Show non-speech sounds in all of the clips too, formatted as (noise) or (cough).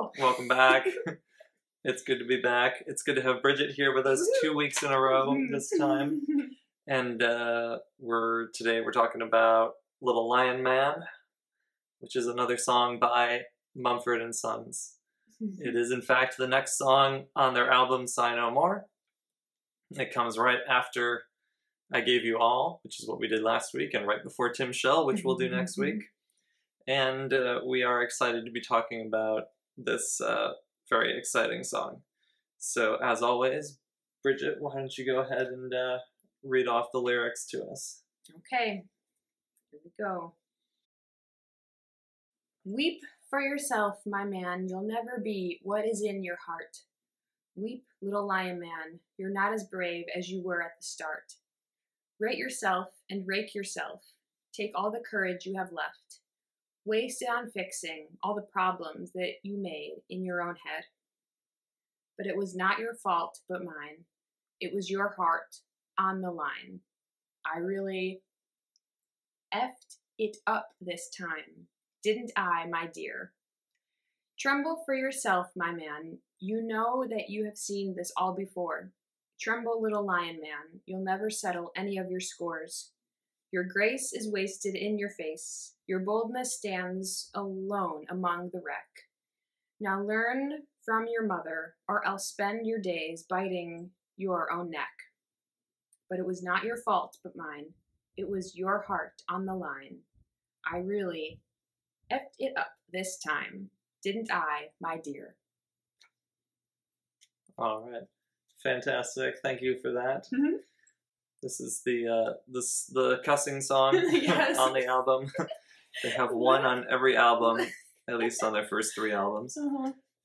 Hello. Welcome back. (laughs) it's good to be back. It's good to have Bridget here with us two weeks in a row this time. (laughs) And uh, we're today we're talking about Little Lion Man, which is another song by Mumford and Sons. (laughs) It is in fact the next song on their album Sigh No More. It comes right after I Gave You All, which is what we did last week, and right before Timshel, which we'll do next week. And uh, we are excited to be talking about this uh, very exciting song. So, as always, Bridget, why don't you go ahead and uh, read off the lyrics to us? Okay, here we go. Weep for yourself, my man, you'll never be what is in your heart. Weep, little lion man, you're not as brave as you were at the start. Rate yourself and rake yourself. Take all the courage you have left. Waste it on fixing all the problems that you made in your own head. But it was not your fault, but mine. It was your heart on the line. I really effed it up this time, didn't I, my dear? Tremble for yourself, my man. You know that you have seen this all before. Tremble, little lion man. You'll never settle any of your scores. Your grace is wasted in your face. Your boldness stands alone among the wreck. Now learn from your mother, or else spend your days biting your own neck. But it was not your fault, but mine. It was your heart on the line. I really effed it up this time, didn't I, my dear? All right, fantastic. Thank you for that. Mhm. This is the uh, this the cussing song (laughs) Yes. on the album. (laughs) they have one on every album, at least on their first three albums.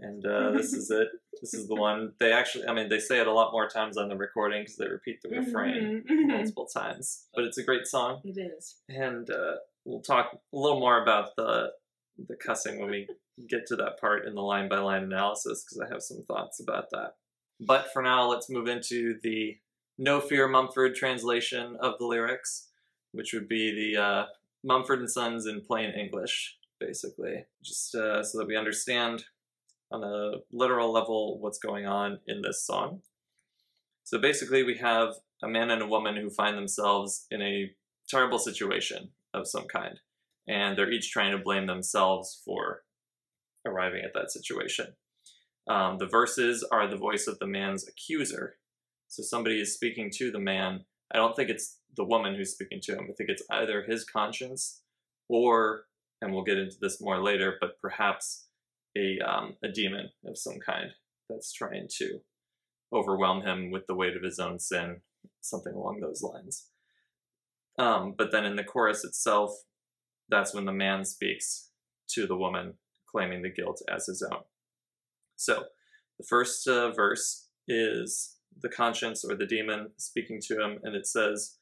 And uh, this is it. This is the one. They actually, I mean, they say it a lot more times on the recording because they repeat the refrain Mhm, mhm. multiple times. But it's a great song, It is. and uh, we'll talk a little more about the the cussing when we get to that part in the line by line analysis because I have some thoughts about that. But for now, let's move into the No Fear Mumford translation of the lyrics, which would be the uh, Mumford and Sons in plain English, basically, just uh, so that we understand on a literal level what's going on in this song. So basically, we have a man and a woman who find themselves in a terrible situation of some kind, and they're each trying to blame themselves for arriving at that situation. Um, the verses are the voice of the man's accuser. So somebody is speaking to the man. I don't think it's the woman who's speaking to him. I think it's either his conscience or, and we'll get into this more later, but perhaps a, um, a demon of some kind that's trying to overwhelm him with the weight of his own sin, something along those lines. Um, but then in the chorus itself, that's when the man speaks to the woman, claiming the guilt as his own. So the first uh, verse is the conscience or the demon speaking to him, and it says,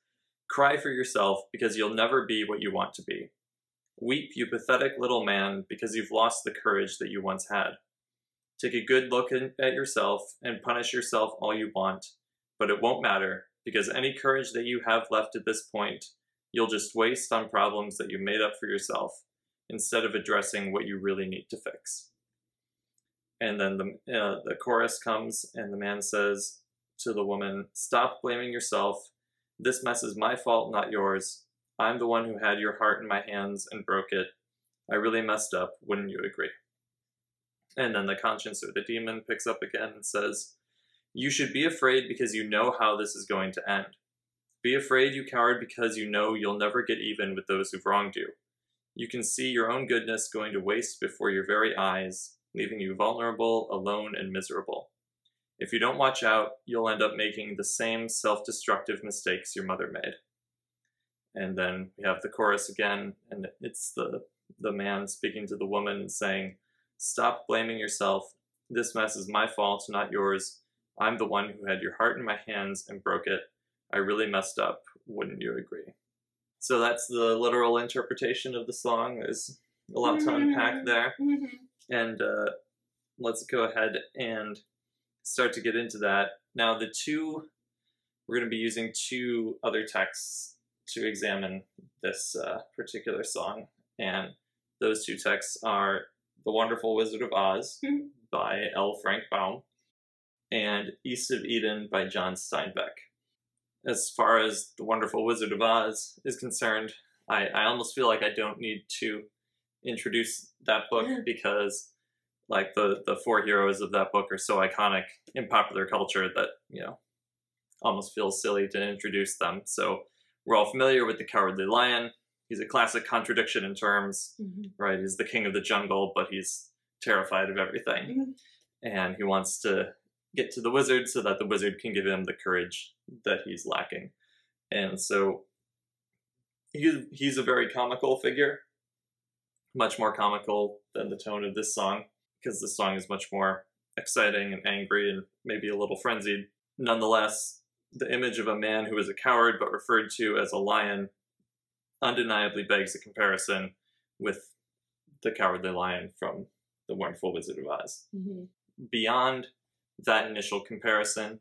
Cry for yourself because you'll never be what you want to be. Weep, you pathetic little man, because you've lost the courage that you once had. Take a good look at yourself and punish yourself all you want, but it won't matter because any courage that you have left at this point, you'll just waste on problems that you made up for yourself instead of addressing what you really need to fix. And then the, uh, the chorus comes, and the man says to the woman, Stop blaming yourself. This mess is my fault, not yours. I'm the one who had your heart in my hands and broke it. I really messed up, wouldn't you agree? And then the conscience or the demon picks up again and says, You should be afraid because you know how this is going to end. Be afraid, you coward, because you know you'll never get even with those who've wronged you. You can see your own goodness going to waste before your very eyes, leaving you vulnerable, alone, and miserable. If you don't watch out, you'll end up making the same self destructive mistakes your mother made. And then we have the chorus again, and it's the, the man speaking to the woman and saying, Stop blaming yourself. This mess is my fault, not yours. I'm the one who had your heart in my hands and broke it. I really messed up. Wouldn't you agree? So that's the literal interpretation of the song. There's a lot to unpack there. Mhm. And uh, let's go ahead and start to get into that. Now, the two, we're going to be using two other texts to examine this uh, particular song. And those two texts are The Wonderful Wizard of Oz Mhm. by L. Frank Baum, and East of Eden by John Steinbeck. As far as The Wonderful Wizard of Oz is concerned, I, I almost feel like I don't need to introduce that book (gasps) because like the the four heroes of that book are so iconic in popular culture that you know almost feels silly to introduce them. So we're all familiar with the cowardly lion. He's a classic contradiction in terms mm-hmm. right? He's the king of the jungle but he's terrified of everything. Mm-hmm. And he wants to get to the wizard so that the wizard can give him the courage that he's lacking. And so he, he's a very comical figure much more comical than the tone of this song because this song is much more exciting and angry and maybe a little frenzied. Nonetheless, the image of a man who is a coward but referred to as a lion undeniably begs a comparison with the cowardly lion from The Wonderful Wizard of Oz. Mhm. Beyond that initial comparison,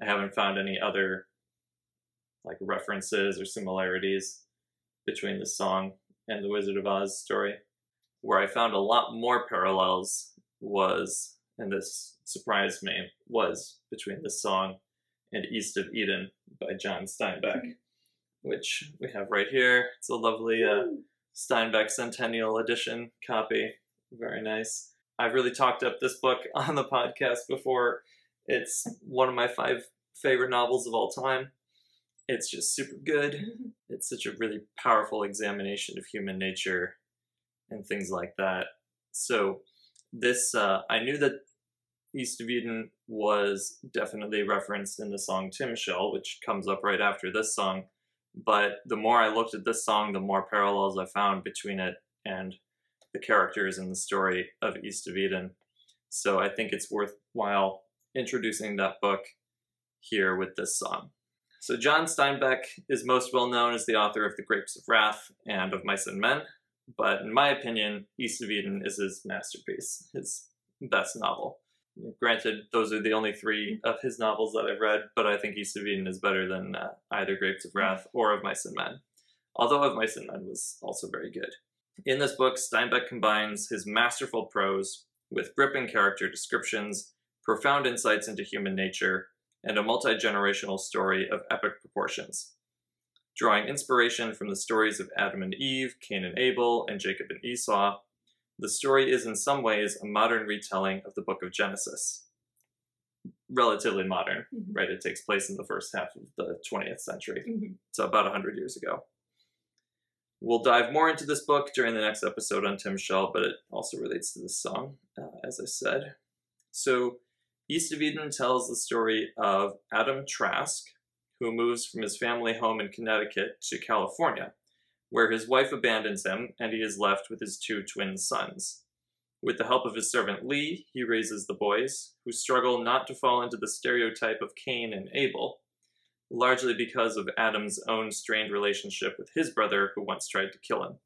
I haven't found any other like references or similarities between the song and the Wizard of Oz story. Where I found a lot more parallels was, and this surprised me, was between this song and East of Eden by John Steinbeck, which we have right here. It's a lovely uh, Steinbeck Centennial Edition copy. Very nice. I've really talked up this book (laughs) on the podcast before. It's one of my five favorite novels of all time. It's just super good. It's such a really powerful examination of human nature and things like that. So, this, uh, I knew that East of Eden was definitely referenced in the song Timshel, which comes up right after this song. But the more I looked at this song, the more parallels I found between it and the characters in the story of East of Eden. So I think it's worthwhile introducing that book here with this song. So John Steinbeck is most well known as the author of The Grapes of Wrath and of Mice and Men, but in my opinion, East of Eden is his masterpiece, his best novel. Granted, those are the only three of his novels that I've read, but I think East of Eden is better than uh, either Grapes of Wrath or of Mice and Men. Although of Mice and Men was also very good. In this book, Steinbeck combines his masterful prose with gripping character descriptions, profound insights into human nature, and a multi generational story of epic proportions. Drawing inspiration from the stories of Adam and Eve, Cain and Abel, and Jacob and Esau, the story is in some ways a modern retelling of the book of Genesis. Relatively modern, Mhm. right? It takes place in the first half of the 20th century Mhm. so about 100 years ago. We'll dive more into this book during the next episode on Timshel, but it also relates to this song, uh, as I said. So, East of Eden tells the story of Adam Trask, who moves from his family home in Connecticut to California, where his wife abandons him and he is left with his two twin sons. With the help of his servant Lee, he raises the boys, who struggle not to fall into the stereotype of Cain and Abel, largely because of Adam's own strained relationship with his brother who once tried to kill him.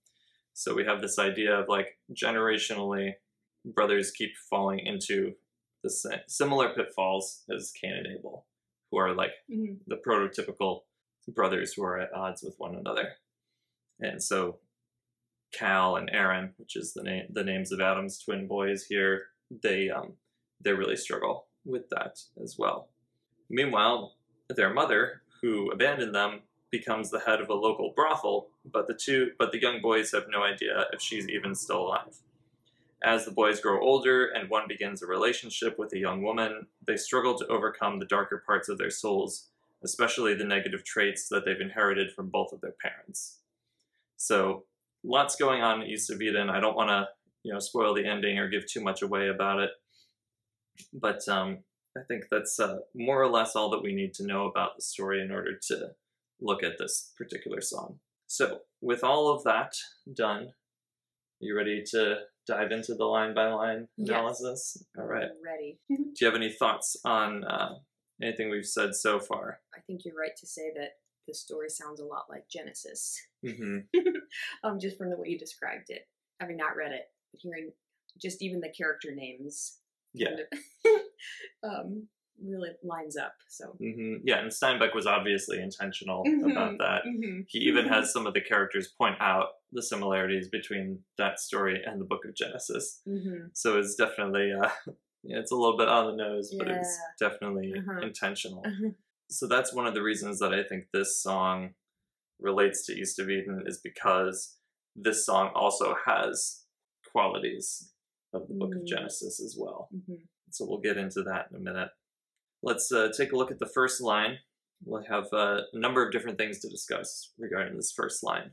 So we have this idea of like generationally, brothers keep falling into the similar pitfalls as Cain and Abel, who are like Mhm. the prototypical brothers who are at odds with one another. And so Cal and Aron, which is the name the names of Adam's twin boys here, they um they really struggle with that as well. Meanwhile, their mother, who abandoned them, becomes the head of a local brothel, but the two but the young boys have no idea if she's even still alive. As the boys grow older and one begins a relationship with a young woman, they struggle to overcome the darker parts of their souls, especially the negative traits that they've inherited from both of their parents. So, lots going on in East of Eden. I don't want to, you know, spoil the ending or give too much away about it, but um, I think that's uh, more or less all that we need to know about the story in order to look at this particular song. So, with all of that done, you ready to dive into the line by line Yes. analysis? All right. Ready. Do you have any thoughts on uh, anything we've said so far? I think you're right to say that the story sounds a lot like Genesis. hmm (laughs) um, just from the way you described it. Having not read it, hearing just even the character names. Yeah. kind of- (laughs) um, really lines up. So. hmm Yeah, and Steinbeck was obviously intentional Mhm. about that. Mhm. He even has some of the characters point out the similarities between that story and the Book of Genesis. Mhm. So it's definitely, uh, (laughs) yeah, it's a little bit on the nose, but it's definitely Uh-huh. intentional. Mhm. So that's one of the reasons that I think this song relates to East of Eden is because this song also has qualities of the Book of Mm. Genesis as well. Mhm. So we'll get into that in a minute. Let's uh, take a look at the first line. We'll have uh, a number of different things to discuss regarding this first line.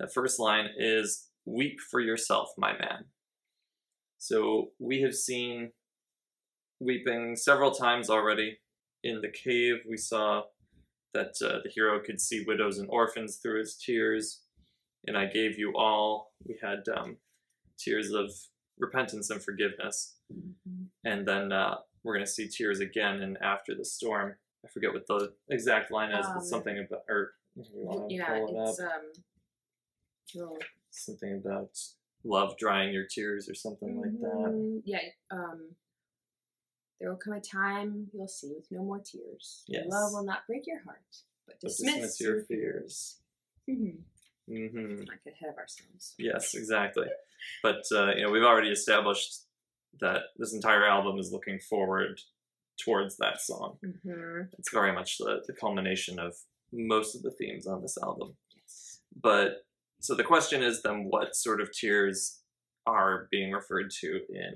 That first line is Weep for yourself, my man. So we have seen weeping several times already. In the cave, we saw that uh, the hero could see widows and orphans through his tears. And I gave you all. We had um, tears of repentance and forgiveness Mhm. and then uh, we're gonna see tears again and after the storm. I forget what the exact line is, but Um, something about or Yeah, pull it it's up? um. well, something about love drying your tears or something like that. mhm, Yeah. Um. There will come a time you'll see with no more tears. Yes. Love will not break your heart, but But dismiss, dismiss your fears. Mhm. hmm Not get ahead of ourselves. Yes, exactly. But uh, you know, we've already established that this entire album is looking forward towards that song. Mm-hmm. It's very much the, the culmination of most of the themes on this album. Yes. But so the question is then what sort of tears are being referred to in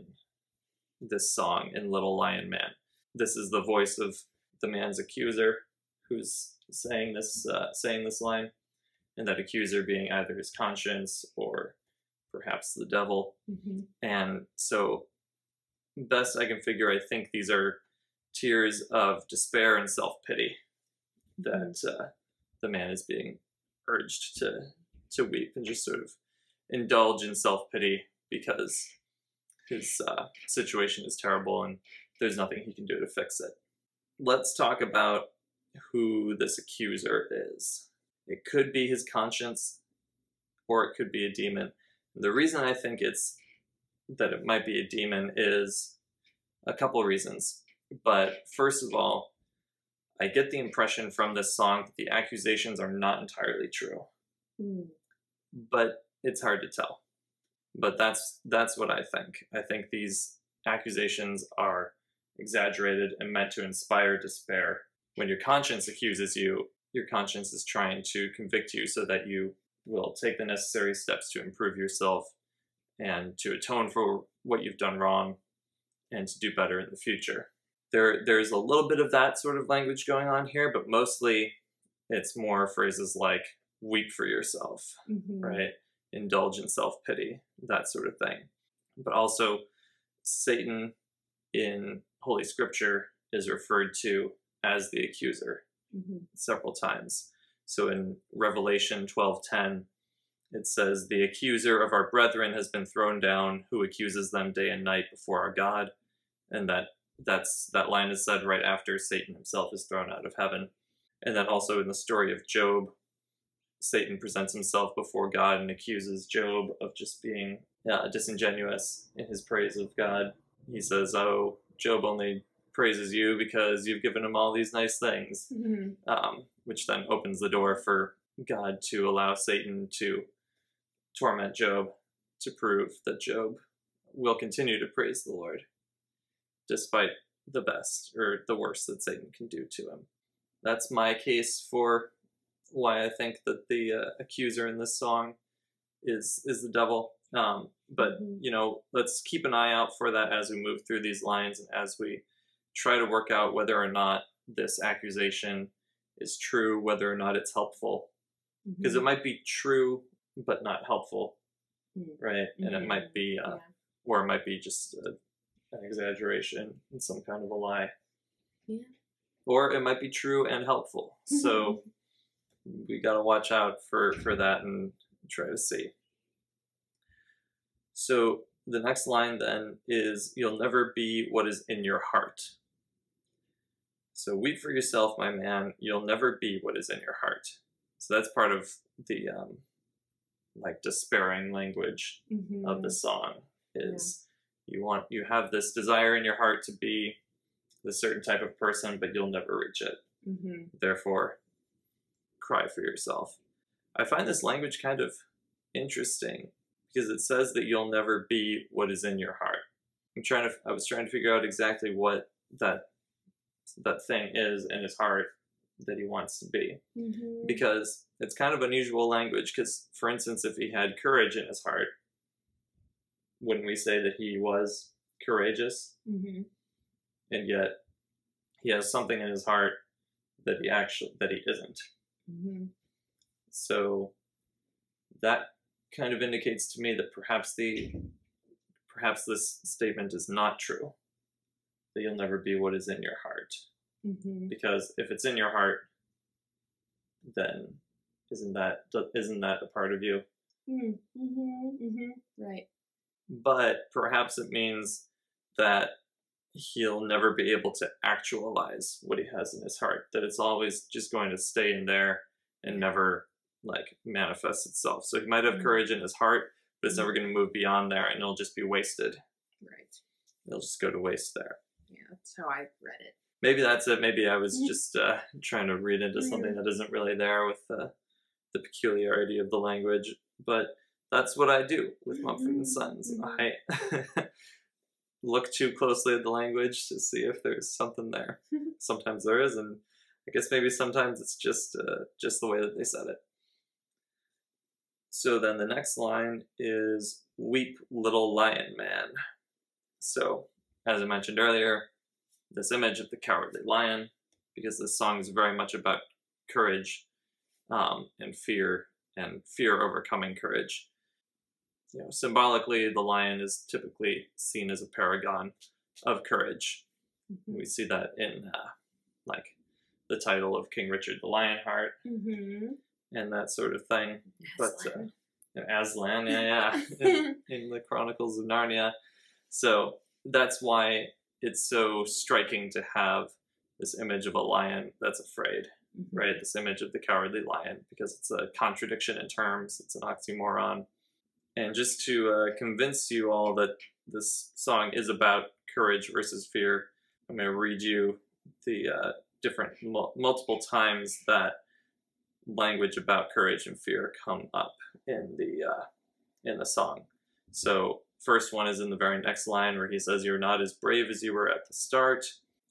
this song in Little Lion Man? This is the voice of the man's accuser who's saying this uh, saying this line, and that accuser being either his conscience or perhaps the devil. Mm-hmm. And so, best I can figure, I think these are tears of despair and self pity that uh, the man is being urged to to weep and just sort of indulge in self pity because his uh, situation is terrible and there's nothing he can do to fix it. Let's talk about who this accuser is. It could be his conscience, or it could be a demon. The reason I think it's that it might be a demon is a couple reasons. But first of all, I get the impression from this song that the accusations are not entirely true, Mm. but it's hard to tell. But that's that's what I think. I think these accusations are exaggerated and meant to inspire despair. When your conscience accuses you, your conscience is trying to convict you so that you will take the necessary steps to improve yourself and to atone for what you've done wrong and to do better in the future. There, there's a little bit of that sort of language going on here, but mostly it's more phrases like weep for yourself, Mhm. right? Indulge in self pity, that sort of thing. But also, Satan in Holy Scripture is referred to as the accuser Mhm. several times. So in Revelation 12:10 it says the accuser of our brethren has been thrown down who accuses them day and night before our God and that that's that line is said right after Satan himself is thrown out of heaven. And then also in the story of Job Satan presents himself before God and accuses Job of just being uh, disingenuous in his praise of God. He says, "Oh, Job only praises you because you've given him all these nice things." Mhm. um, which then opens the door for God to allow Satan to torment Job to prove that Job will continue to praise the Lord despite the best or the worst that Satan can do to him. That's my case for why I think that the uh, accuser in this song is is the devil. Um, but Mhm. you know, let's keep an eye out for that as we move through these lines and as we try to work out whether or not this accusation is true, whether or not it's helpful. Because it Mhm. might be true but not helpful, Mm. right? And it Mhm. might be, uh, Yeah. or it might be just a, an exaggeration and some kind of a lie, Yeah. or it might be true and helpful. So (laughs) we got to watch out for for that and try to see. So the next line then is you'll never be what is in your heart. So weep for yourself, my man. You'll never be what is in your heart. So that's part of the um, like despairing language of the Mhm. song is you want you have this desire in your heart to be this certain type of person, but you'll never reach it. Mm-hmm. Therefore, cry for yourself. I find this language kind of interesting because it says that you'll never be what is in your heart. I'm trying to I was trying to figure out exactly what that that thing is in his heart that he wants to be Mm-hmm. because it's kind of unusual language because for instance if he had courage in his heart wouldn't we say that he was courageous Mm-hmm. and yet he has something in his heart that he actually that he isn't Mm-hmm. so that kind of indicates to me that perhaps the perhaps this statement is not true that you'll never be what is in your heart Mm-hmm. because if it's in your heart then isn't that isn't that a part of you Mm-hmm. Mm-hmm. Right. but perhaps it means that he'll never be able to actualize what he has in his heart that it's always just going to stay in there and never like manifest itself so he might have Mhm. courage in his heart but it's Mhm. never going to move beyond there and it'll just be wasted Right. it'll just go to waste there Yeah, that's how I read it. Maybe that's it. Maybe i was just uh, trying to read into something that isn't really there with the, the peculiarity of the language but that's what i do with mumford and Mhm. sons. Mhm. i (laughs) look too closely at the language to see if there's something there. (laughs) Sometimes there is and i guess maybe sometimes it's just uh, just the way that they said it. So then the next line is weep little lion man. So as i mentioned earlier this image of the cowardly lion because this song is very much about courage um, and fear and fear overcoming courage you know symbolically the lion is typically seen as a paragon of courage Mm-hmm. we see that in uh, like the title of king richard the lionheart Mm-hmm. and that sort of thing but uh, Aslan. aslan yeah yeah (laughs) in, in the chronicles of narnia so that's why it's so striking to have this image of a lion that's afraid Mhm. right? This image of the cowardly lion because it's a contradiction in terms, it's an oxymoron. And just to uh, convince you all that this song is about courage versus fear, I'm going to read you the uh, different mul- multiple times that language about courage and fear come up in the uh, in the song. So first one is in the very next line where he says, "You're not as brave as you were at the start."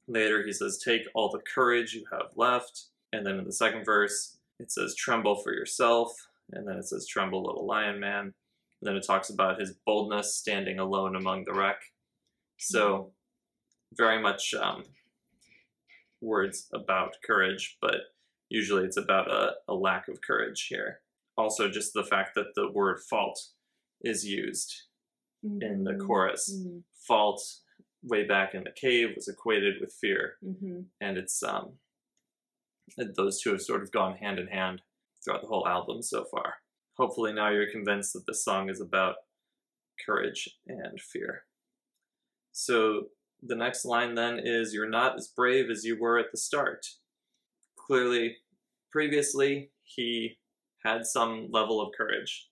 Later he says, "Take all the courage you have left." And then in the second verse, it says, Tremble for yourself. And then it says, Tremble, little lion man. And then it talks about his boldness standing alone among the wreck. So, very much um, words about courage, but usually it's about a, a lack of courage here. Also, just the fact that the word fault is used in the Mhm. chorus. Mhm. Fault, way back in the cave, was equated with fear. Mhm. and it's um those two have sort of gone hand in hand throughout the whole album so far. Hopefully now you're convinced that this song is about courage and fear. So the next line then is you're not as brave as you were at the start. Clearly previously he had some level of courage,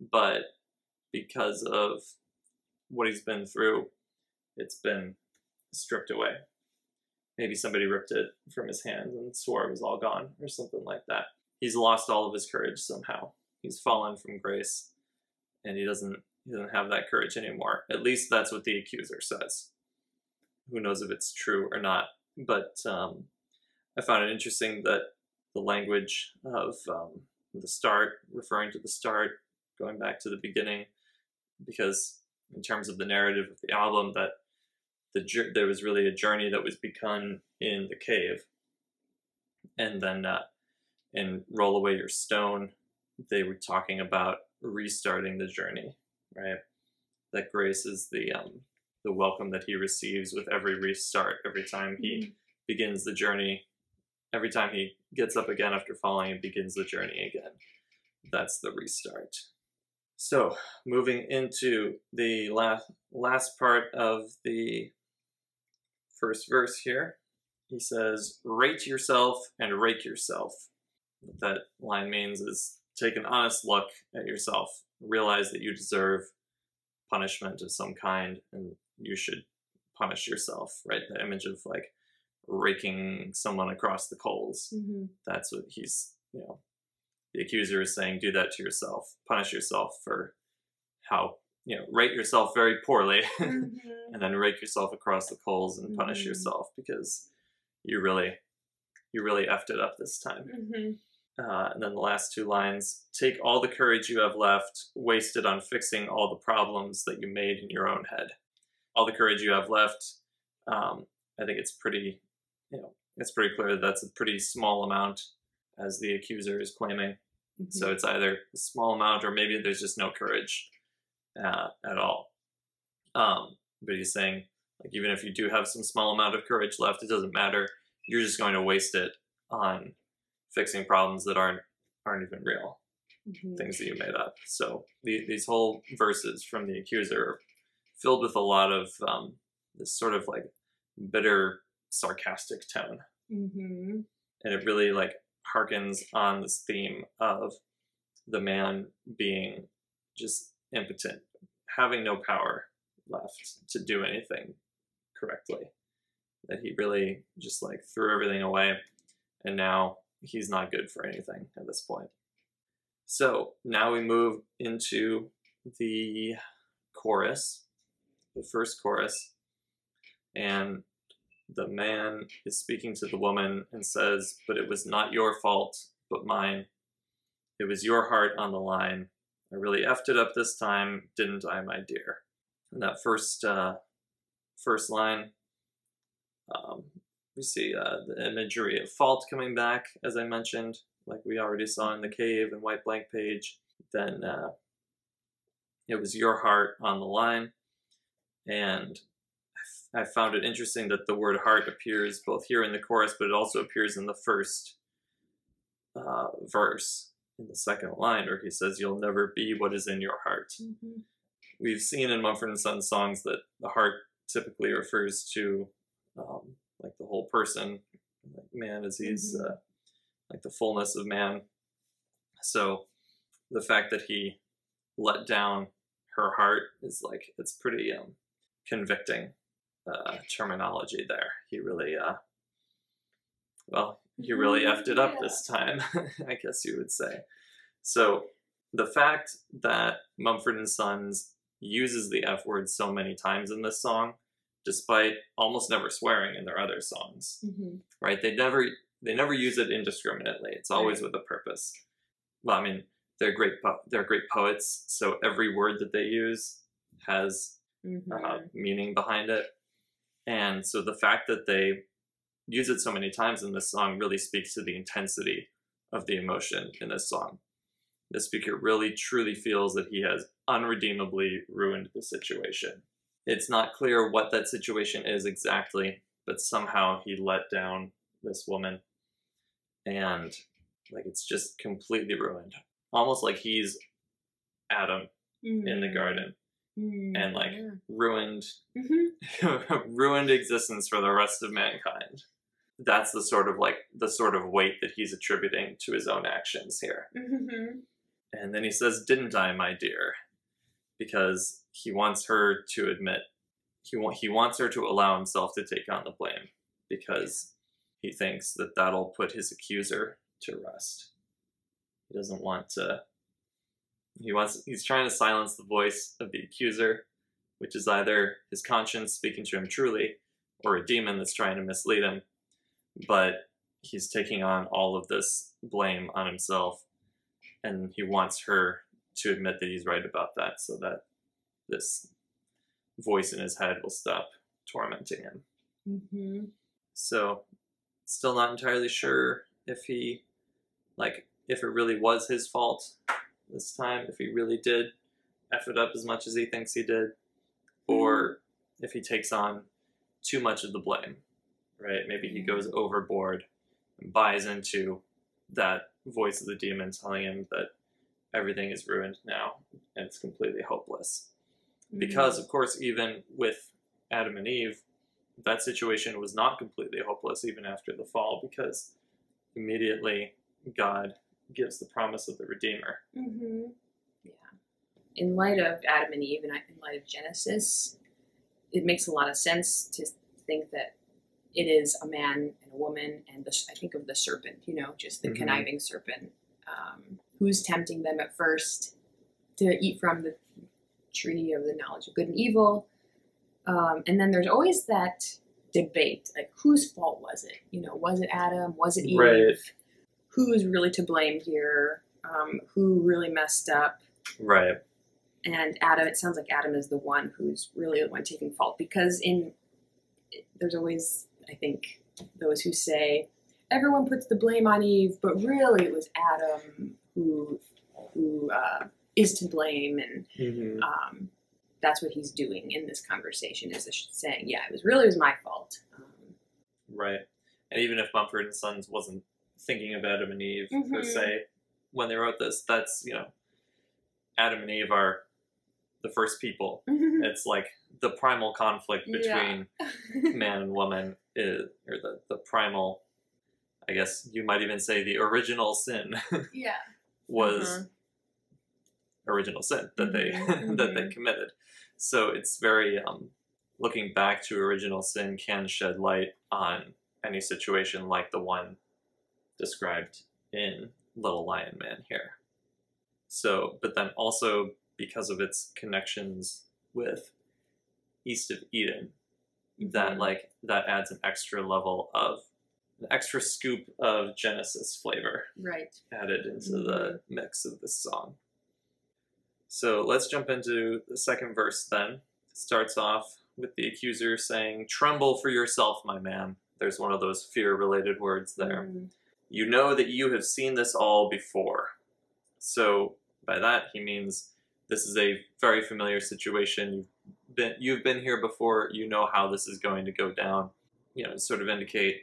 but because of what he's been through, it's been stripped away maybe somebody ripped it from his hands and swore it was all gone or something like that. He's lost all of his courage somehow. He's fallen from grace and he doesn't he doesn't have that courage anymore. At least that's what the accuser says. Who knows if it's true or not? But um, I found it interesting that the language of um, the start, referring to the start, going back to the beginning, because in terms of the narrative of the album, that the there was really a journey that was begun in the cave, and then uh, in "Roll Away Your Stone," they were talking about restarting the journey, right? That grace is the um, the welcome that he receives with every restart, every time he begins the journey, every time he gets up again after falling and begins the journey again. That's the restart. So, moving into the last last part of the first verse here, he says, "Rate yourself and rake yourself." What that line means is take an honest look at yourself, realize that you deserve punishment of some kind, and you should punish yourself. Right? The image of like raking someone across the coals. Mm-hmm. That's what he's, you know, the accuser is saying, do that to yourself, punish yourself for how, you know, rate yourself very poorly, (laughs) Mm-hmm. and then rake yourself across the coals and punish Mhm. yourself because you really, you really effed it up this time. Mm-hmm. Uh, and then the last two lines take all the courage you have left, wasted on fixing all the problems that you made in your own head. All the courage you have left, um, I think it's pretty, you know, it's pretty clear that that's a pretty small amount, as the accuser is claiming. So it's either a small amount or maybe there's just no courage uh, at all. Um, but he's saying, like, even if you do have some small amount of courage left, it doesn't matter. You're just going to waste it on fixing problems that aren't aren't even real Mhm. things that you made up. So the, these whole verses from the accuser are filled with a lot of um, this sort of like bitter, sarcastic tone Mm-hmm. and it really like harkens on this theme of the man being just impotent, having no power left to do anything correctly. That he really just like threw everything away, and now he's not good for anything at this point. So now we move into the chorus, the first chorus, and the man is speaking to the woman and says, But it was not your fault, but mine. It was your heart on the line. I really effed it up this time, didn't I, my dear? And that first uh, first line, um, we see uh, the imagery of fault coming back, as I mentioned, like we already saw in the cave and white blank page. Then uh, it was your heart on the line, and I found it interesting that the word heart appears both here in the chorus, but it also appears in the first uh, verse in the second line, where he says, You'll never be what is in your heart. Mm-hmm. We've seen in Mumford and Sons songs that the heart typically refers to um, like the whole person, like man as he's Mhm. uh, like the fullness of man. So the fact that he let down her heart is like, it's pretty um, convicting uh, terminology there. He really, uh, well, he really effed it up Yeah. this time, (laughs) I guess you would say. So the fact that Mumford and Sons uses the F word so many times in this song, despite almost never swearing in their other songs, Mm-hmm. right? They never they never use it indiscriminately. It's always Right. with a purpose. Well, I mean, they're great po- they're great poets, so every word that they use has Mm-hmm. uh, meaning behind it. And so the fact that they use it so many times in this song really speaks to the intensity of the emotion in this song. The speaker really truly feels that he has unredeemably ruined the situation. It's not clear what that situation is exactly, but somehow he let down this woman and like it's just completely ruined. Almost like he's Adam in the mm. garden and like ruined Mm-hmm. (laughs) ruined existence for the rest of mankind. That's the sort of like the sort of weight that he's attributing to his own actions here. Mm-hmm. And then he says, "Didn't I, my dear?" Because he wants her to admit he wa- he wants her to allow himself to take on the blame because he thinks that that'll put his accuser to rest. He doesn't want to. He wants. He's trying to silence the voice of the accuser, which is either his conscience speaking to him truly, or a demon that's trying to mislead him. But he's taking on all of this blame on himself, and he wants her to admit that he's right about that, so that this voice in his head will stop tormenting him. Mm-hmm. So, still not entirely sure if he, like, if it really was his fault this time, if he really did F it up as much as he thinks he did, hmm. or if he takes on too much of the blame, right? Maybe he goes hmm. overboard and buys into that voice of the demon telling him that everything is ruined now and it's completely hopeless. Hmm. Because of course even with adam and eve that situation was not completely hopeless even after the fall because immediately god gives the promise of the redeemer Mm-hmm. Yeah. In light of Adam and Eve and in light of Genesis, it makes a lot of sense to think that it is a man and a woman, and the, I think of the serpent, you know, just the Mhm. conniving serpent, um, who's tempting them at first to eat from the tree of the knowledge of good and evil. Um, and then there's always that debate, like whose fault was it? You know, was it Adam? Was it Eve? Right. Who's really to blame here? Um, who really messed up? Right. and Adam. It sounds like Adam is the one who's really the one taking fault because in there's always I think those who say everyone puts the blame on Eve, but really it was Adam who who uh, is to blame, and hmm um, that's what he's doing in this conversation is saying, yeah, it was really it was my fault. Um, Right. And even if Mumford and Sons wasn't thinking of Adam and Eve per Mhm. se when they wrote this, that's you know, Adam and Eve are the first people. It's like the primal conflict Yeah. between (laughs) man and woman is, or the, the primal, I guess you might even say the original sin (laughs) yeah. was Uh-huh. original sin that they Mhm, (laughs) that they mhm. committed. So it's very um, looking back to original sin can shed light on any situation like the one described in Little Lion Man here. So, but then also because of its connections with East of Eden, that Mhm. like that adds an extra level of an extra scoop of Genesis flavor Right. added into the mix of this song. So let's jump into the second verse then. It starts off with the accuser saying, Tremble for yourself, my man. There's one of those fear related words there. Mm. You know that you have seen this all before. So by that he means this is a very familiar situation. You've been you've been here before, you know how this is going to go down. You know, sort of indicate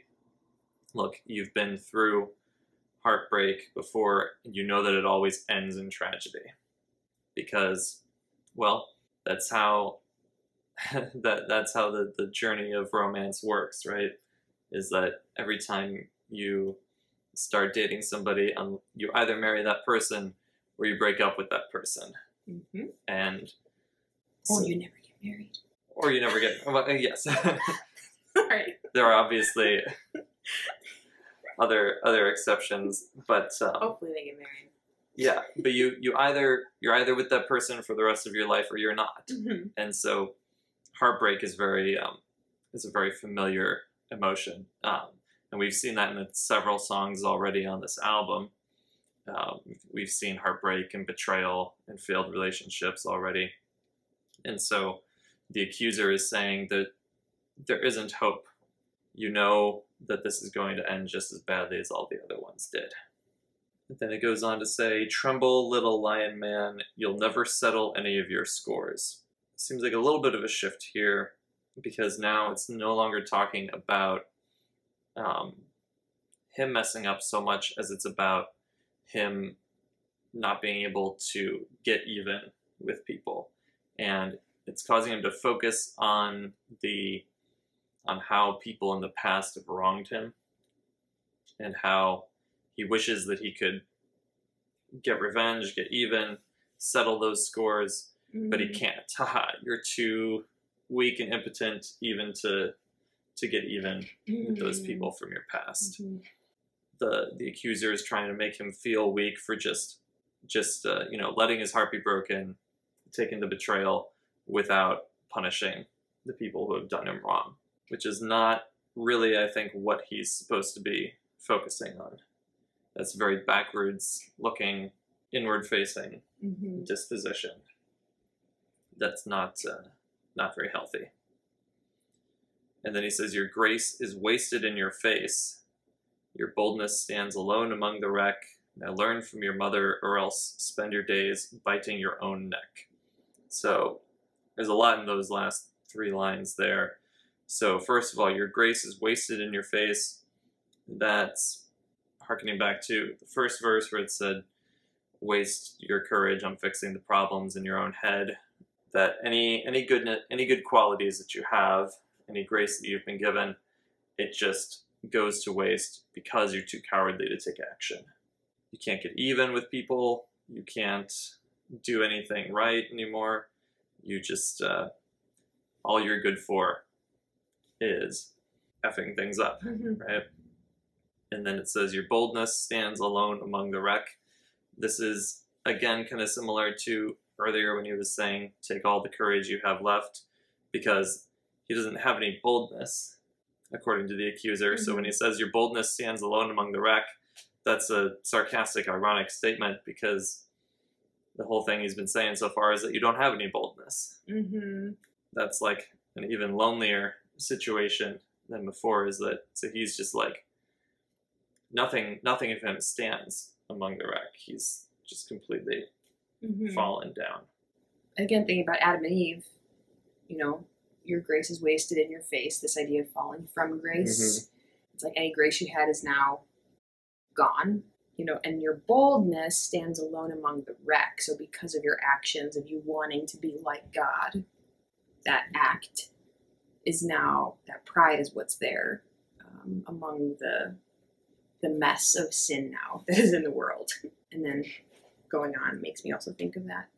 look, you've been through heartbreak before, you know that it always ends in tragedy. Because, well, that's how (laughs) that that's how the, the journey of romance works, right? Is that every time you start dating somebody, um, you either marry that person or you break up with that person, hmm and Or so- you never get married. or you never get. Well, uh, yes, (laughs) right. there are obviously other other exceptions, but um, Hopefully they get married. yeah, but you you either you're either with that person for the rest of your life or you're not, Mm-hmm. and so heartbreak is very um, is a very familiar emotion, um, and we've seen that in several songs already on this album. Um, we've seen heartbreak and betrayal and failed relationships already, and so the accuser is saying that there isn't hope. You know that this is going to end just as badly as all the other ones did. Then it goes on to say, Tremble, little lion man, you'll never settle any of your scores. Seems like a little bit of a shift here because now it's no longer talking about um, him messing up so much as it's about him not being able to get even with people. And it's causing him to focus on the on how people in the past have wronged him and how he wishes that he could get revenge, get even, settle those scores, but he Mm-hmm. can't. (laughs) Haha, you're too weak and impotent even to to get even with those people from your past. Mhm. The the accuser is trying to make him feel weak for just just uh, you know letting his heart be broken, taking the betrayal without punishing the people who have done him wrong, which is not really I think what he's supposed to be focusing on. That's very backwards looking, inward facing Mhm. disposition. That's not uh, not very healthy. And then he says, Your grace is wasted in your face. Your boldness stands alone among the wreck. Now learn from your mother, or else spend your days biting your own neck. So there's a lot in those last three lines there. So, first of all, your grace is wasted in your face. That's harkening back to the first verse where it said, Waste your courage on fixing the problems in your own head. That any any goodness, any good qualities that you have, any grace that you've been given, it just goes to waste because you're too cowardly to take action. You can't get even with people. You can't do anything right anymore. You just uh, all you're good for is effing things up, Mhm. right? And then it says, Your boldness stands alone among the wreck. This is, again, kind of similar to earlier when he was saying, Take all the courage you have left, because he doesn't have any boldness, according to the accuser. So when he says, Your boldness stands alone among the wreck, that's a sarcastic, ironic statement because the whole thing he's been saying so far is that you don't have any boldness. Mhm. That's like an even lonelier situation than before. Is that so? He's just like nothing. Nothing of him stands among the wreck. He's just completely Mhm. fallen down. Again, thinking about Adam and Eve, you know, your grace is wasted in your face. This idea of falling from grace. It's like any grace you had is now gone. You know, and your boldness stands alone among the wreck. So because of your actions of you wanting to be like God, that act is now that pride is what's there um, among the the mess of sin now (laughs) that is in the world. And then going on makes me also think of that.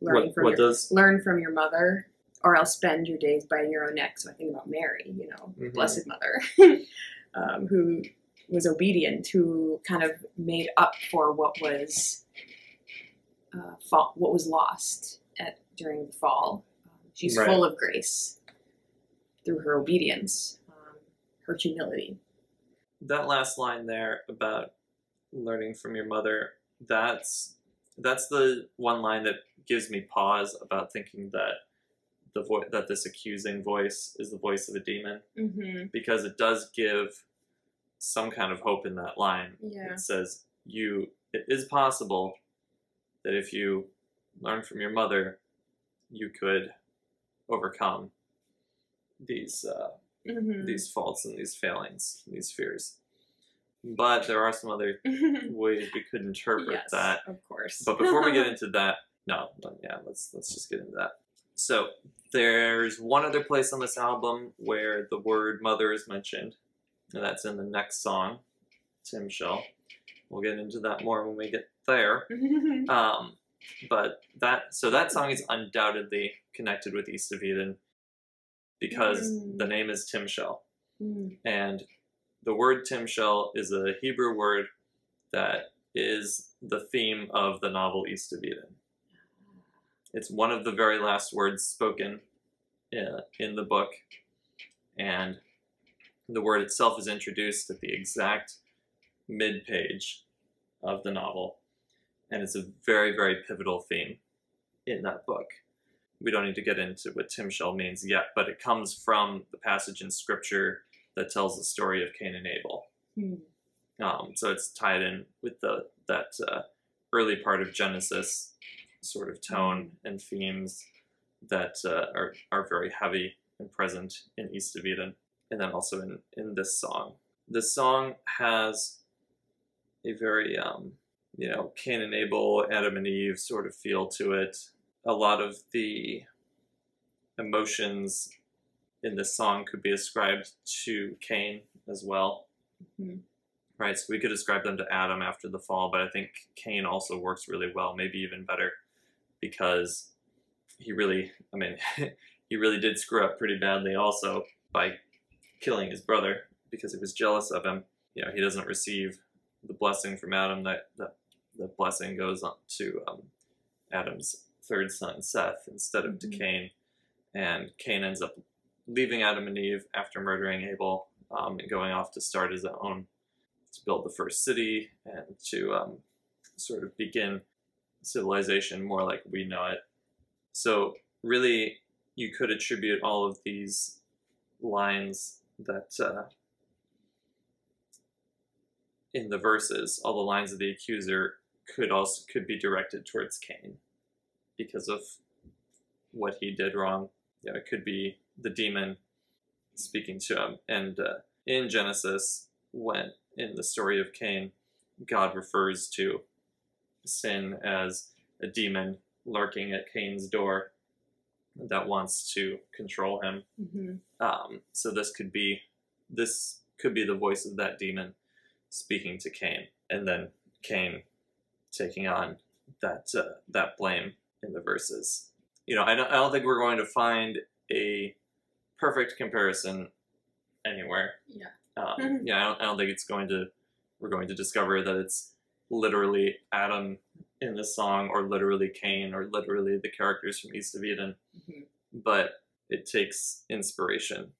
Learning What, from what your does learn from your mother, or else spend your days biting your own neck. So I think about Mary, you know, Mhm. Blessed Mother, (laughs) um, who was obedient, who kind of made up for what was uh, fall, what was lost at during the fall. Um, she's Right. full of grace through her obedience, um, her humility. that last line there about learning from your mother? That's that's the one line that gives me pause about thinking that the vo- that this accusing voice is the voice of a demon. Mm-hmm. because it does give some kind of hope in that line. Yeah. It says you it is possible that if you learn from your mother, you could overcome these uh, Mm-hmm. these faults and these failings, and these fears. But there are some other (laughs) ways we could interpret yes, that. of course. But before we get (laughs) into that, no, no, yeah, let's let's just get into that. So there's one other place on this album where the word mother is mentioned, and that's in the next song, Timshel. We'll get into that more when we get there. (laughs) Um, but that so that song is undoubtedly connected with East of Eden because Mm. the name is Timshel. Mm. And the word Timshel is a Hebrew word that is the theme of the novel East of Eden. It's one of the very last words spoken uh, in the book, and the word itself is introduced at the exact mid page of the novel, and it's a very, very pivotal theme in that book. We don't need to get into what Timshel means yet, but it comes from the passage in Scripture that tells the story of Cain and Abel. Mm. Um, so it's tied in with the that uh, early part of Genesis sort of tone and themes that uh, are are very heavy and present in East of Eden, and then also in in this song. This song has a very um, you know Cain and Abel, Adam and Eve sort of feel to it. A lot of the emotions in this song could be ascribed to Cain as well. Mhm. Right, so we could ascribe them to Adam after the fall, but I think Cain also works really well, maybe even better, because he really, I mean, (laughs) he really did screw up pretty badly also by killing his brother because he was jealous of him. You know, he doesn't receive the blessing from Adam, that, that the blessing goes on to um, Adam's third son, Seth, instead of to Mhm. Cain. And Cain ends up leaving Adam and Eve after murdering Abel um, and going off to start his own, to build the first city and to um, sort of begin civilization more like we know it. So, really, you could attribute all of these lines that uh, in the verses, all the lines of the accuser could also could be directed towards Cain because of what he did wrong. Know, it could be the demon speaking to him. And uh, in Genesis, when in the story of Cain, God refers to sin as a demon lurking at Cain's door that wants to control him. Mhm. Um, so this could be this could be the voice of that demon speaking to Cain, and then Cain taking on that uh, that blame in the verses. You know, I don't, I don't think we're going to find a perfect comparison anywhere. Yeah. Um, yeah, I don't, I don't think it's going to. We're going to discover that it's literally Adam in the song, or literally Cain, or literally the characters from East of Eden. Mhm. But it takes inspiration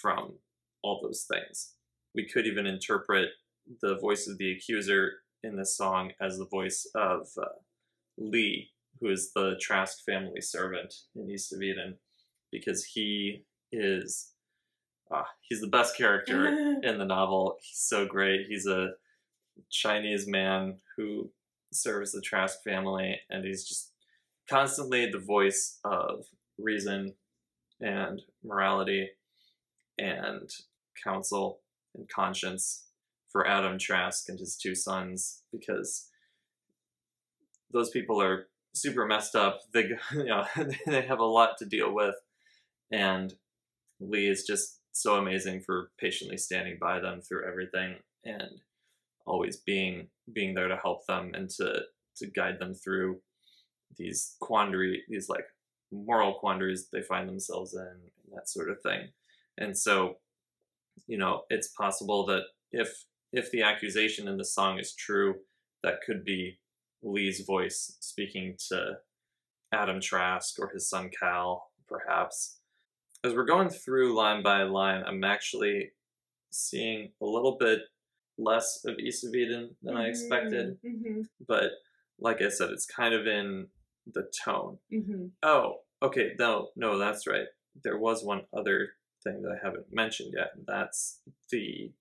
from all those things. We could even interpret the voice of the accuser in this song as the voice of uh, Lee, who is the Trask family servant in East of Eden, because he is ah, he's the best character (laughs) in the novel. He's so great. He's a Chinese man who serves the Trask family, and he's just constantly the voice of reason and morality and counsel and conscience for Adam Trask and his two sons because those people are super messed up. They (laughs) you know (laughs) they have a lot to deal with, and Lee is just so amazing for patiently standing by them through everything and always being being there to help them and to to guide them through these quandary these like moral quandaries they find themselves in and that sort of thing. And so you know it's possible that if if the accusation in the song is true that could be lee's voice speaking to adam trask or his son cal perhaps. As we're going through line by line i'm actually seeing a little bit less of east of eden than i expected Mhm. but like i said it's kind of in the tone Mhm. Oh, okay. No, no, that's right. There was one other thing that I haven't mentioned yet, and that's the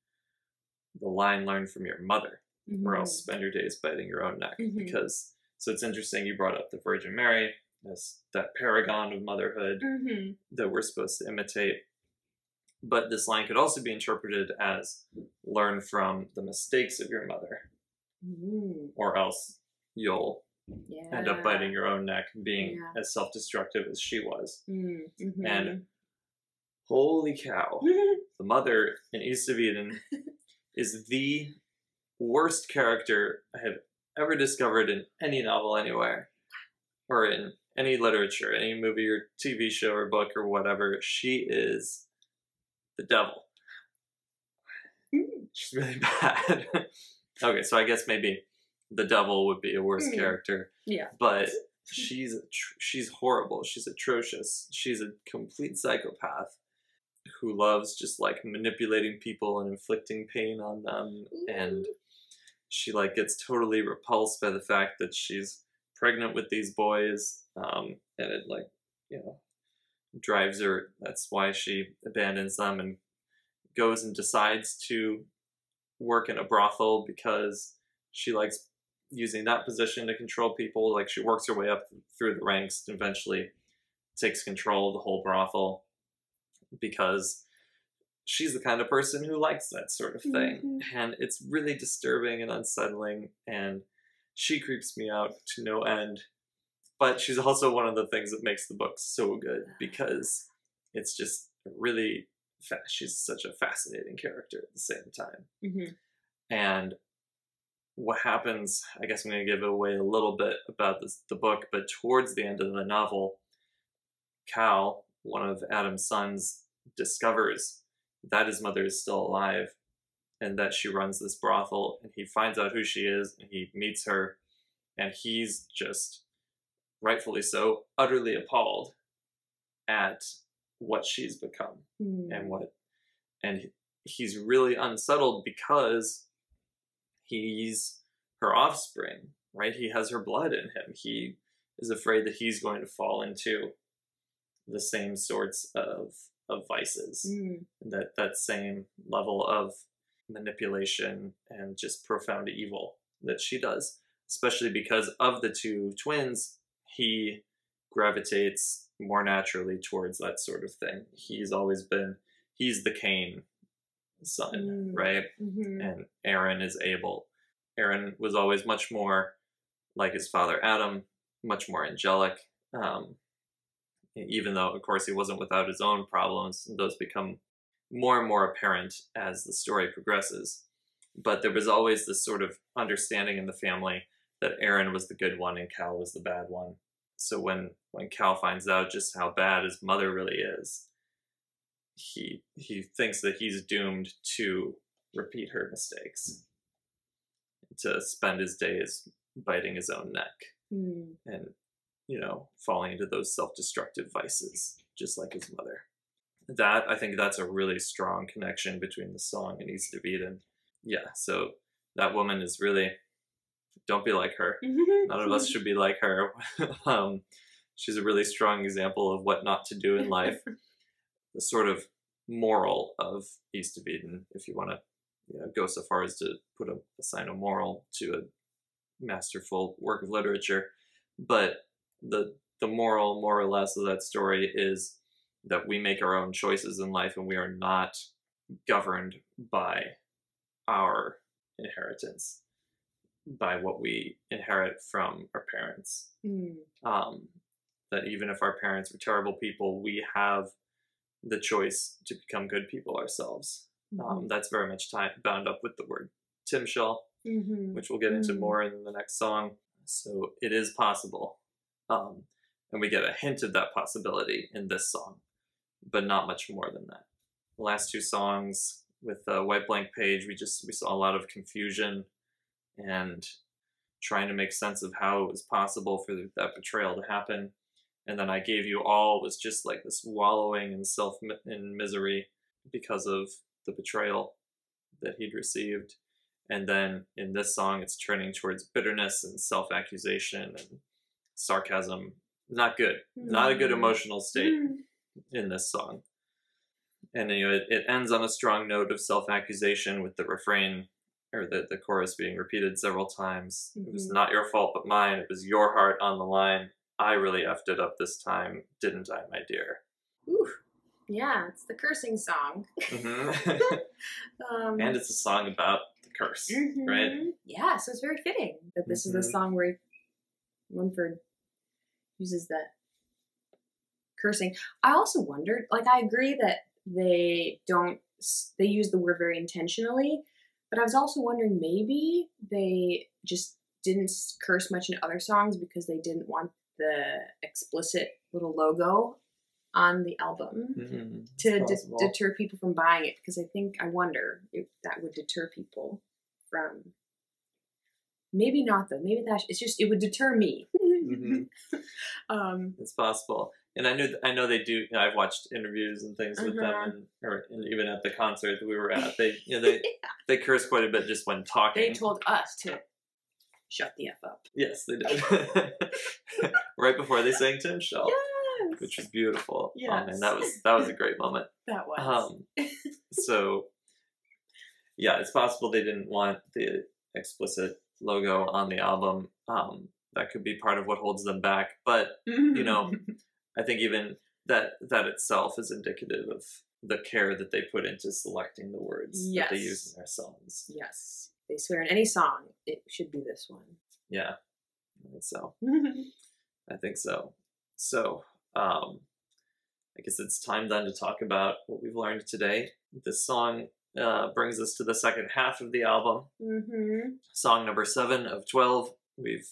the line learned from your mother, or else spend your days biting your own neck. Mhm. Because so it's interesting you brought up the Virgin Mary as that paragon of motherhood that we're supposed to imitate. But this line could also be interpreted as learn from the mistakes of your mother, Mhm. or else you'll Yeah. end up biting your own neck, being Yeah. as self destructive as she was. Mm, mhm. And holy cow, (laughs) the mother in East of Eden is the worst character I have ever discovered in any novel anywhere, or in any literature, any movie or TV show or book or whatever. She is the devil. Mm. She's really (laughs) bad. okay, so I guess maybe the devil would be a worse Mm. character, yeah. but she's atr- she's horrible. She's atrocious. She's a complete psychopath who loves just like manipulating people and inflicting pain on them and she like gets totally repulsed by the fact that she's pregnant with these boys um, and it like you know drives her. That's why she abandons them and goes and decides to work in a brothel because she likes using that position to control people. Like she works her way up through the ranks and eventually takes control of the whole brothel because she's the kind of person who likes that sort of thing. Mhm. and it's really disturbing and unsettling and she creeps me out to no end but she's also one of the things that makes the book so good because it's just really fa- she's such a fascinating character at the same time Mhm. and what happens i guess i'm going to give away a little bit about this, the book but towards the end of the novel cal one of adam's sons discovers that his mother is still alive and that she runs this brothel and he finds out who she is and he meets her and he's just rightfully so utterly appalled at what she's become Mm. and what and he's really unsettled because he's her offspring right he has her blood in him he is afraid that he's going to fall into the same sorts of of vices Mm. that that same level of manipulation and just profound evil that she does especially because of the two twins he gravitates more naturally towards that sort of thing he's always been he's the cain son Mm. right Mhm. and Aron is abel Aron was always much more like his father adam much more angelic um, even though of course he wasn't without his own problems those become more and more apparent as the story progresses but there was always this sort of understanding in the family that Aron was the good one and cal was the bad one. So when when cal finds out just how bad his mother really is he he thinks that he's doomed to repeat her mistakes, to spend his days biting his own neck Mm. and you know falling into those self-destructive vices just like his mother. That i think that's a really strong connection between the song and east of eden. Yeah so that woman is really don't be like her. None of us should be like her. (laughs) Um, she's a really strong example of what not to do in life. (laughs) The sort of moral of east of eden if you want to you know, go so far as to put a assign a moral to a masterful work of literature. But the the moral more or less of that story is that we make our own choices in life and we are not governed by our inheritance by what we inherit from our parents Mm. um, that even if our parents were terrible people we have the choice to become good people ourselves um, that's very much time, bound up with the word timshel Mhm. which we'll get into Mm. more in the next song. So it is possible. Um, and we get a hint of that possibility in this song, but not much more than that. The last two songs with the white blank page, we just we saw a lot of confusion and trying to make sense of how it was possible for that betrayal to happen. And then I gave you all was just like this wallowing in self in misery because of the betrayal that he'd received and then in this song it's turning towards bitterness and self-accusation and sarcasm not good not a good Mm. emotional state Mm. in this song and you know it, it ends on a strong note of self-accusation with the refrain or the, the chorus being repeated several times it was Mhm. not your fault but mine it was your heart on the line i really effed it up this time didn't i my dear Ooh. Yeah, it's the cursing song. Mhm. (laughs) (laughs) Um, and it's a song about the curse right mhm. Yeah, so it's very fitting that this is the Mhm. song where Mumford uses the cursing. I also wondered, like, I agree that they don't, they use the word very intentionally, but I was also wondering maybe they just didn't curse much in other songs because they didn't want the explicit little logo on the album Mhm. To possible. deter people from buying it because I think I wonder if that would deter people from. Maybe not though. Maybe that it's just it would deter me. Mhm. (laughs) um, It's possible, and I knew I know they do. You know, I've watched interviews and things with Uh-huh. them, and or and even at the concert that we were at, they you know (laughs) they they curse quite a bit just when talking. they told us to shut the f up. yes, they did. (laughs) (laughs) right before they sang Timshel, Yes, which was beautiful. Oh Yes. that was that was a great moment. that was. Um, so yeah, it's possible they didn't want the explicit logo on the album. Um, that could be part of what holds them back, but you know, I think even that that itself is indicative of the care that they put into selecting the words that they use in their songs. yes, they swear in any song it should be this one. Yeah, I think so. (laughs) I think so. So, um, I guess it's time then to talk about what we've learned today. This song uh, brings us to the second half of the album. mm-hmm. Song number seven of twelve. We've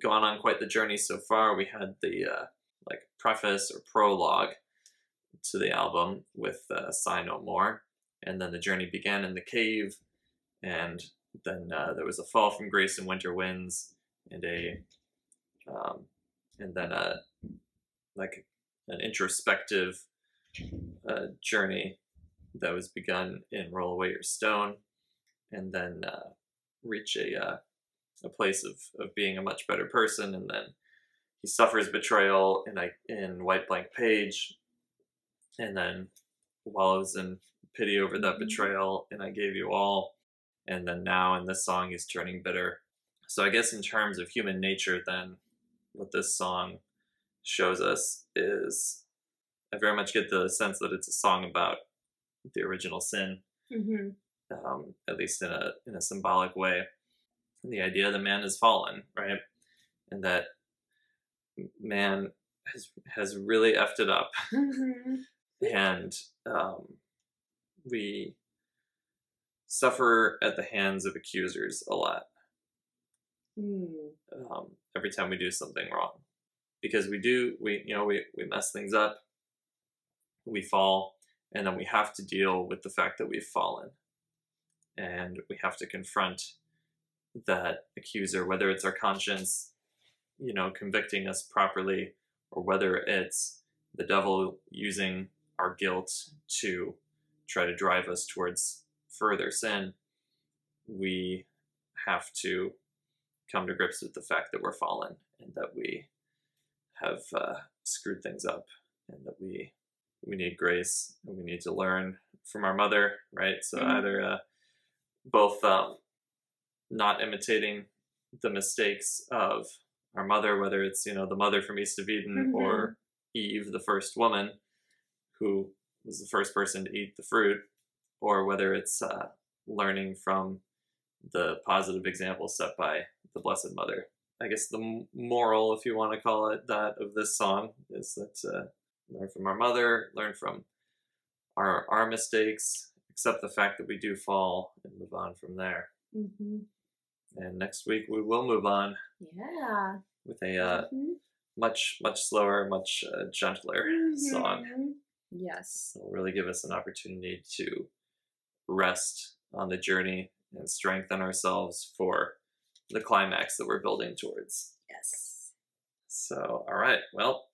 gone on quite the journey so far. We had the uh, like preface or prologue to the album with uh, "Sigh No More," and then the journey began in the cave, and then uh, there was a fall from grace and winter winds, and a um, and then a like an introspective uh, journey that was begun in "Roll Away Your Stone," and then uh, reach a uh, a place of, of being a much better person, and then he suffers betrayal in a, in White Blank Page, and then wallows in pity over that Mhm. betrayal, and I gave you all, and then now in this song he's turning bitter. So I guess in terms of human nature, then what this song shows us is I very much get the sense that it's a song about the original sin Mm-hmm. um, at least in a in a symbolic way. The idea that man has fallen, right, and that man has has really effed it up, Mm-hmm. and um, we suffer at the hands of accusers a lot Mm. um, every time we do something wrong, because we do we you know we we mess things up, we fall, and then we have to deal with the fact that we've fallen and we have to confront that accuser whether it's our conscience you know convicting us properly or whether it's the devil using our guilt to try to drive us towards further sin we have to come to grips with the fact that we're fallen and that we have uh, screwed things up and that we we need grace and we need to learn from our mother right so Mhm. either uh, both um, not imitating the mistakes of our mother whether it's you know the mother from east of eden Mhm. or eve the first woman who was the first person to eat the fruit or whether it's uh, learning from the positive example set by the blessed mother. I guess the moral if you want to call it that of this song is that uh, learn from our mother learn from our our mistakes accept the fact that we do fall and move on from there. Hmm and next week we will move on Yeah. with a uh, Mhm. much much slower much uh, gentler song Mhm. Yes. It'll really give us an opportunity to rest on the journey and strengthen ourselves for the climax that we're building towards. Yes. So, all right, well,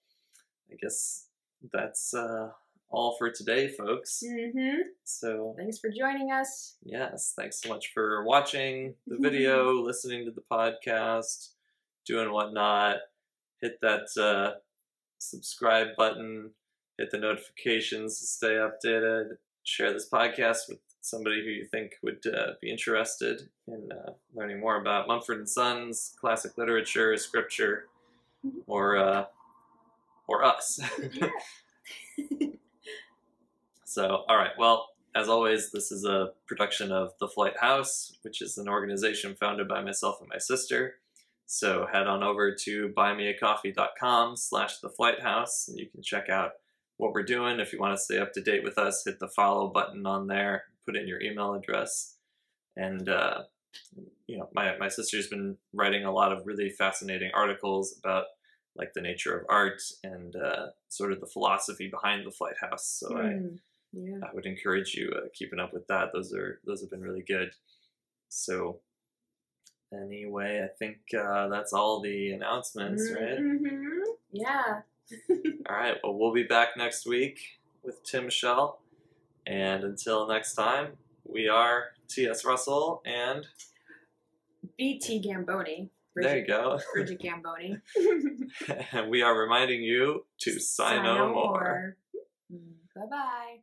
I guess that's uh, all for today, folks. hmm So, Thanks for joining us. yes, thanks so much for watching the video, (laughs) listening to the podcast, doing whatnot. Hit that uh, subscribe button, hit the notifications to stay updated. Share this podcast with somebody who you think would uh, be interested in uh, learning more about Mumford and Sons, classic literature, scripture, or uh, or us. (laughs) Yeah. (laughs) So, all right. Well, as always, this is a production of The Flight House, which is an organization founded by myself and my sister. So head on over to buymeacoffee.com slash The Flight House, and you can check out what we're doing. If you want to stay up to date with us, hit the follow button on there, put in your email address, and uh, you know, my my sister's been writing a lot of really fascinating articles about like the nature of art and uh, sort of the philosophy behind the Flight House. So I. Mm. Yeah. I would encourage you uh, keeping up with that. Those are those have been really good. So anyway, I think uh, that's all the announcements, right? Mhm. Yeah. (laughs) All right. Well, we'll be back next week with Timshel, and until next time, we are T.S. Russell, and BT Gamboni. there you go. Bridget Gamboni. (laughs) (laughs) and we are reminding you to sign no more. Bye bye.